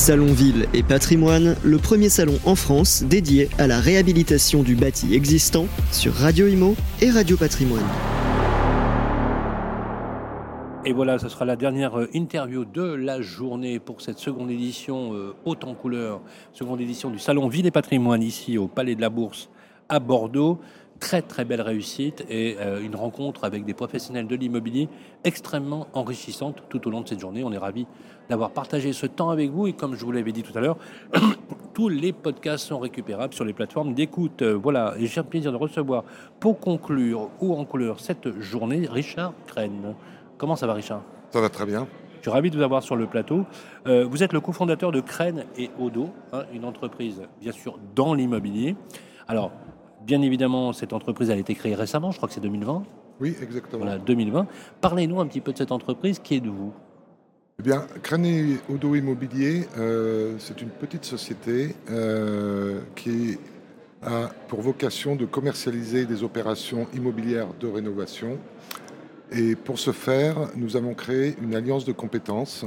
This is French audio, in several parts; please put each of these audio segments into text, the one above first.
Salon Ville et Patrimoine, le premier salon en France dédié à la réhabilitation du bâti existant sur Radio Imo et Radio Patrimoine. Et voilà, ce sera la dernière euh, interview de la journée pour cette seconde édition euh, haute en couleur, seconde édition du Salon Ville et Patrimoine ici au Palais de la Bourse à Bordeaux. Très très belle réussite et euh, une rencontre avec des professionnels de l'immobilier extrêmement enrichissante tout au long de cette journée. On est ravis d'avoir partagé ce temps avec vous et comme je vous l'avais dit tout à l'heure, tous les podcasts sont récupérables sur les plateformes d'écoute. Voilà, et j'ai le plaisir de recevoir pour conclure ou en couleur cette journée Richard Crène. Comment ça va Richard? Ça va très bien. Je suis ravi de vous avoir sur le plateau. Euh, vous êtes le cofondateur de Crène et Odo, hein, une entreprise bien sûr dans l'immobilier. Alors, bien évidemment, cette entreprise a été créée récemment, je crois que c'est 2020. Oui, exactement. Voilà, 2020. Parlez-nous un petit peu de cette entreprise. Qui êtes-vous Eh bien, et Odo Immobilier, euh, c'est une petite société euh, qui a pour vocation de commercialiser des opérations immobilières de rénovation. Et pour ce faire, nous avons créé une alliance de compétences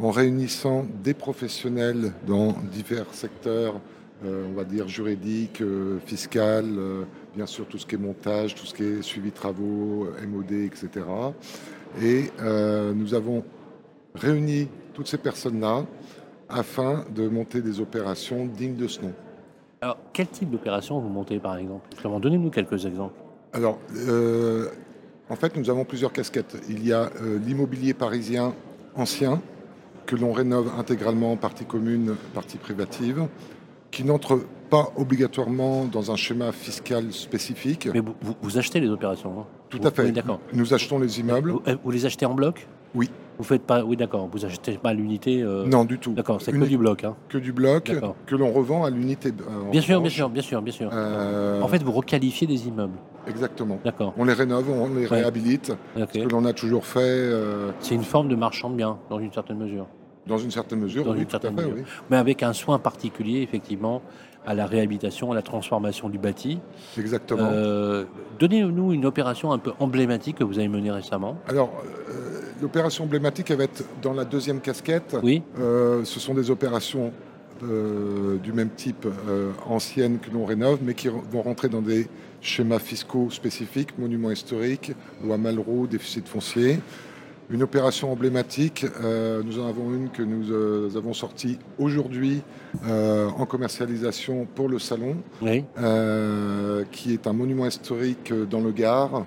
en réunissant des professionnels dans divers secteurs, on va dire juridiques, euh, fiscal, euh, bien sûr tout ce qui est montage, tout ce qui est suivi de travaux, euh, MOD, etc. Et euh, nous avons réuni toutes ces personnes-là afin de monter des opérations dignes de ce nom. Alors, quel type d'opération vous montez par exemple? Justement, Donnez-nous quelques exemples. Alors, euh, en fait, nous avons plusieurs casquettes. Il y a euh, l'immobilier parisien ancien, que l'on rénove intégralement, partie commune, partie privative, qui n'entre pas obligatoirement dans un schéma fiscal spécifique. Mais vous, vous- vous achetez les opérations hein? Tout Vous- à fait. D'accord. Nous achetons les immeubles. Vous, les achetez en bloc? Oui. Vous faites pas. Oui, d'accord. Vous achetez pas l'unité. euh, Non, du tout. D'accord, c'est que du bloc. hein. Que du bloc, que l'on revend à l'unité. euh, en Bien sûr, bien sûr, bien sûr, bien sûr. Euh, En fait, vous requalifiez des immeubles. Exactement. D'accord. On les rénove, on les Ouais. réhabilite, Ok. ce que l'on a toujours fait C'est une forme de marchand de biens, dans une certaine mesure. Dans une certaine mesure. Dans oui, une tout à certaine fait, mesure. oui. Mais avec un soin particulier, effectivement, à la réhabilitation, à la transformation du bâti. Exactement. Euh, Donnez-nous une opération un peu emblématique que vous avez menée récemment. Alors, euh, l'opération emblématique, elle va être dans la deuxième casquette. Oui, Euh, ce sont des opérations du même type anciennes que l'on rénove, mais qui vont rentrer dans des schémas fiscaux spécifiques, monuments historiques, loi Malraux, déficit foncier. Une opération emblématique, euh, nous en avons une que nous euh, avons sortie aujourd'hui euh, en commercialisation pour le salon, oui. qui est un monument historique dans le Gard,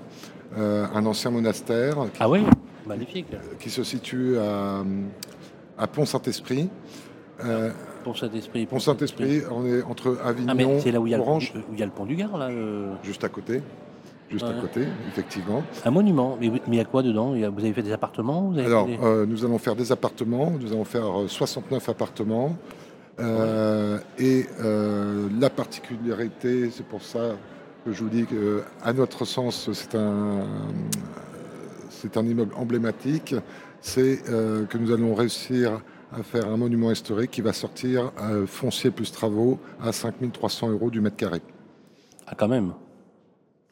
un ancien monastère qui Ah oui? Magnifique. qui se situe à, à Pont-Saint-Esprit. Euh, Pour cet esprit. pour Pont-Saint-Esprit, on est entre Ah, Avignon, c'est là où il y, a le, où il y a le pont du Gard, là juste à côté. Juste Ouais. à côté, effectivement. Un monument. Mais, mais il y a quoi dedans? Vous avez fait des appartements? Vous avez Alors, des- euh, nous allons faire des appartements. Nous allons faire euh, 69 appartements. Euh, Et euh, la particularité, c'est pour ça que je vous dis qu'à notre sens, c'est un, c'est un immeuble emblématique. C'est euh, que nous allons réussir à faire un monument historique qui va sortir euh, foncier plus travaux à 5300 euros du mètre carré. Ah, quand même.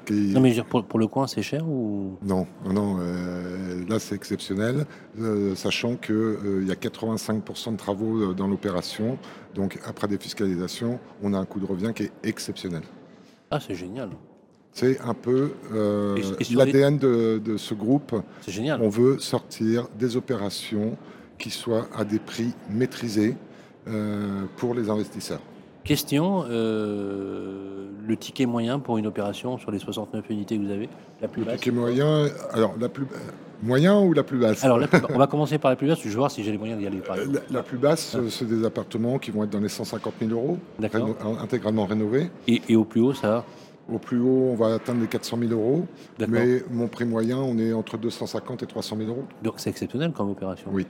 Non, mais je veux dire, pour, pour le coin, c'est cher ou? Non, non, euh, là c'est exceptionnel, euh, sachant qu'il y a 85% de travaux euh, dans l'opération, donc après défiscalisation, on a un coût de revient qui est exceptionnel. Ah, c'est génial. C'est un peu euh, les- l'ADN de, de ce groupe. C'est génial. On veut sortir des opérations qui soient à des prix maîtrisés euh, pour les investisseurs. Question euh, le ticket moyen pour une opération sur les 69 unités que vous avez La plus Le basse ticket moyen, alors la plus euh, moyen ou la plus basse? Alors, la plus- on va commencer par la plus basse, je vais voir si j'ai les moyens d'y aller. par. La, la plus basse, c'est des appartements qui vont être dans les 150 000 euros, réno- intégralement rénovés. Et, et au plus haut, ça Au plus haut, on va atteindre les 400 000 euros. Mais mon prix moyen, on est entre 250 et 300 000 euros. Donc c'est exceptionnel comme opération. Oui.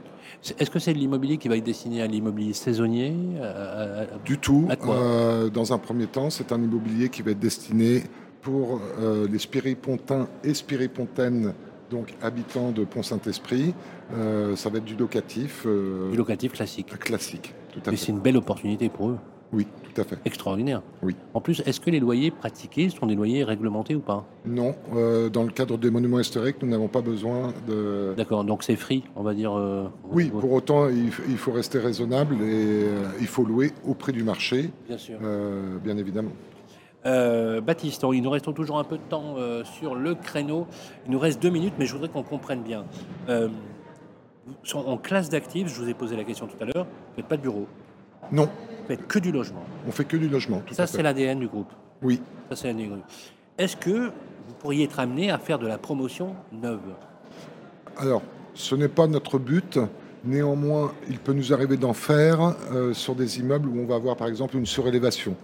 Est-ce que c'est de l'immobilier qui va être destiné à l'immobilier saisonnier à- à- Du tout. À quoi Euh, dans un premier temps, c'est un immobilier qui va être destiné pour euh, les spiripontins et spiripontaines, donc habitants de Pont-Saint-Esprit. Euh, ça va être du locatif euh, du locatif classique classique. Tout à Mais fait. c'est une belle opportunité pour eux. Oui, tout à fait. Extraordinaire. Oui. En plus, est-ce que les loyers pratiqués sont des loyers réglementés ou pas? Non, euh, dans le cadre des monuments historiques, nous n'avons pas besoin de. D'accord, donc c'est free, on va dire. euh, Oui, pour autant, il, faut rester raisonnable et euh, il faut louer au prix du marché, Bien sûr. bien évidemment. Euh, Baptiste, il nous reste toujours un peu de temps euh, sur le créneau. Il nous reste deux minutes, mais je voudrais qu'on comprenne bien. Euh, en classe d'actifs, je vous ai posé la question tout à l'heure, vous faites pas de bureau, Non, faites que du logement. on fait que du logement. Tout Ça, c'est l'ADN du groupe. Oui, Ça, c'est l'ADN du groupe. Est-ce que vous pourriez être amené à faire de la promotion neuve? Alors ce n'est pas notre but. Néanmoins, il peut nous arriver d'en faire euh, sur des immeubles où on va avoir par exemple une surélévation.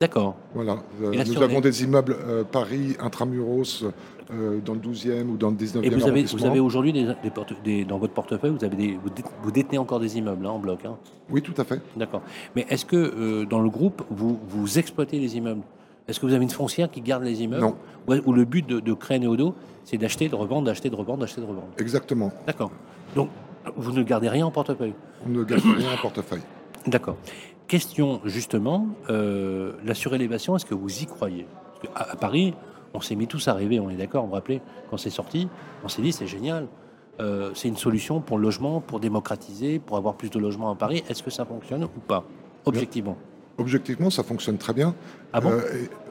D'accord. Voilà. Euh, nous avons des immeubles euh, Paris intramuros euh, dans le 12e ou dans le 19e Et vous avez, vous avez aujourd'hui des, des dans votre portefeuille, vous, avez des, vous, dé- vous détenez encore des immeubles hein, en bloc. hein Oui, tout à fait. D'accord. Mais est-ce que euh, dans le groupe, vous, vous exploitez les immeubles? Est-ce que vous avez une foncière qui garde les immeubles? Non. Ou, ou le but de, de créer Néodo, c'est d'acheter, de revendre, d'acheter, de revendre, d'acheter, de revendre? Exactement. D'accord. Donc, vous ne gardez rien en portefeuille? On ne gagne rien en portefeuille. D'accord. Question, justement, euh, la surélévation, est-ce que vous y croyez? Parce à, Paris, on s'est mis tous à rêver, on est d'accord, vous vous rappelez, quand c'est sorti, on s'est dit c'est génial. Euh, c'est une solution pour le logement, pour démocratiser, pour avoir plus de logements à Paris. Est-ce que ça fonctionne ou pas? Objectivement. Objectivement, ça fonctionne très bien. Ah bon? Euh,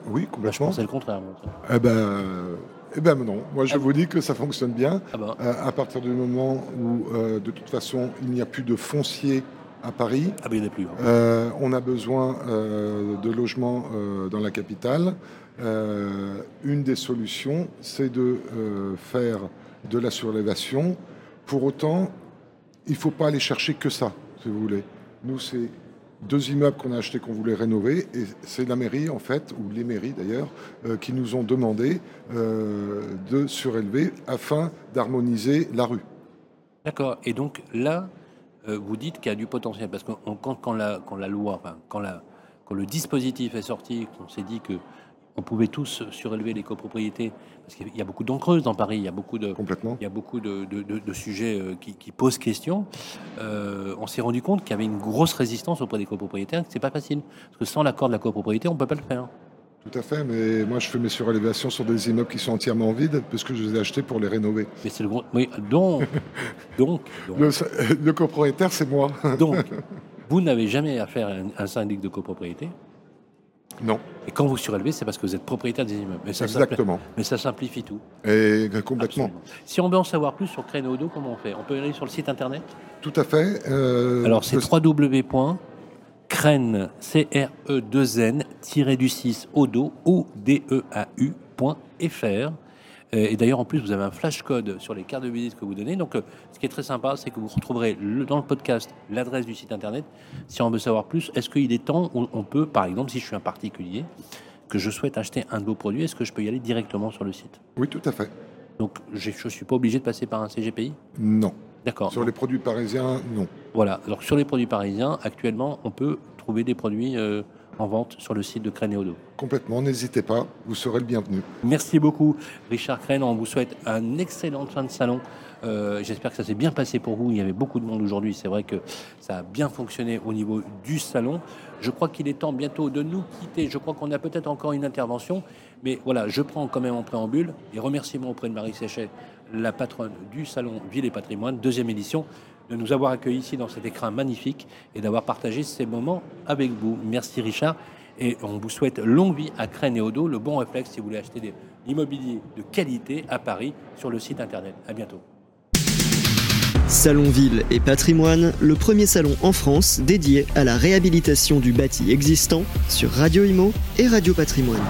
Oui, Moi, Je complètement. pensais le contraire. Eh ben, eh ben non. Moi, je Ah. vous dis que ça fonctionne bien. Ah ben, Euh, à partir du moment où, euh, de toute façon, il n'y a plus de foncier à Paris, ah ben, il n'y en a plus. hein. euh, on a besoin euh, de logements euh, dans la capitale. Une des solutions, c'est de faire de la surélévation. Pour autant, il ne faut pas aller chercher que ça, si vous voulez. Nous, c'est deux immeubles qu'on a achetés qu'on voulait rénover, et c'est la mairie, en fait, ou les mairies d'ailleurs, euh, qui nous ont demandé euh, de surélever afin d'harmoniser la rue. D'accord. Et donc là, vous dites qu'il y a du potentiel. Parce que on- quand, quand la, quand la loi, enfin, quand, la, quand le dispositif est sorti, qu'on s'est dit que on pouvait tous surélever les copropriétés, parce qu'il y a beaucoup d'encreuses dans Paris, il y a beaucoup de, Complètement. il y a beaucoup de, de- de- de sujets euh, qui, qui posent question. Euh, on s'est rendu compte qu'il y avait une grosse résistance auprès des copropriétaires, que c'est pas facile. Parce que sans l'accord de la copropriété, on peut pas le faire. Tout à fait, mais moi je fais mes surélévations sur des immeubles qui sont entièrement vides, puisque je les ai achetés pour les rénover. Mais c'est le gros. Oui, donc, donc, donc, Le, le copropriétaire, c'est moi. donc, vous n'avez jamais affaire à un, un syndic de copropriété? Non, Et quand vous surélevez, c'est parce que vous êtes propriétaire des immeubles. Mais ça, simpli- exactement. mais ça simplifie tout. Et complètement. Absolument. Si on veut en savoir plus sur Créneaudo, comment on fait? On peut aller sur le site internet? Tout à fait. euh, Alors c'est le- www.crène, c r e 2 n du 6 odo o d e a u.fr. Euh, Et d'ailleurs, en plus, vous avez un flash code sur les cartes de visite que vous donnez. Donc, euh, ce qui est très sympa, c'est que vous retrouverez le- dans le podcast l'adresse du site internet. Si on veut savoir plus, est-ce qu'il est temps, on, on peut, par exemple, si je suis un particulier, que je souhaite acheter un de vos produits, est-ce que je peux y aller directement sur le site? Oui, tout à fait. Donc, je ne suis pas obligé de passer par un CGPI Non. D'accord. Sur les produits parisiens, non. Voilà. Alors, sur les produits parisiens, actuellement, on peut trouver des produits euh, en vente sur le site de Crénéodo. Complètement. N'hésitez pas. Vous serez le bienvenu. Merci beaucoup, Richard Crène. On vous souhaite un excellent fin de salon. Euh, J'espère que ça s'est bien passé pour vous. Il y avait beaucoup de monde aujourd'hui. C'est vrai que ça a bien fonctionné au niveau du salon. Je crois qu'il est temps bientôt de nous quitter. Je crois qu'on a peut-être encore une intervention. Mais voilà, je prends quand même en préambule les remerciements auprès de Marie Séchet, la patronne du salon Ville et Patrimoine, deuxième édition, de nous avoir accueillis ici dans cet écrin magnifique et d'avoir partagé ces moments avec vous. Merci Richard. Et on vous souhaite longue vie à Crène et Odo, le bon réflexe si vous voulez acheter des l'immobilier de qualité à Paris sur le site internet. À bientôt. Salon Ville et Patrimoine, le premier salon en France dédié à la réhabilitation du bâti existant sur Radio Imo et Radio Patrimoine.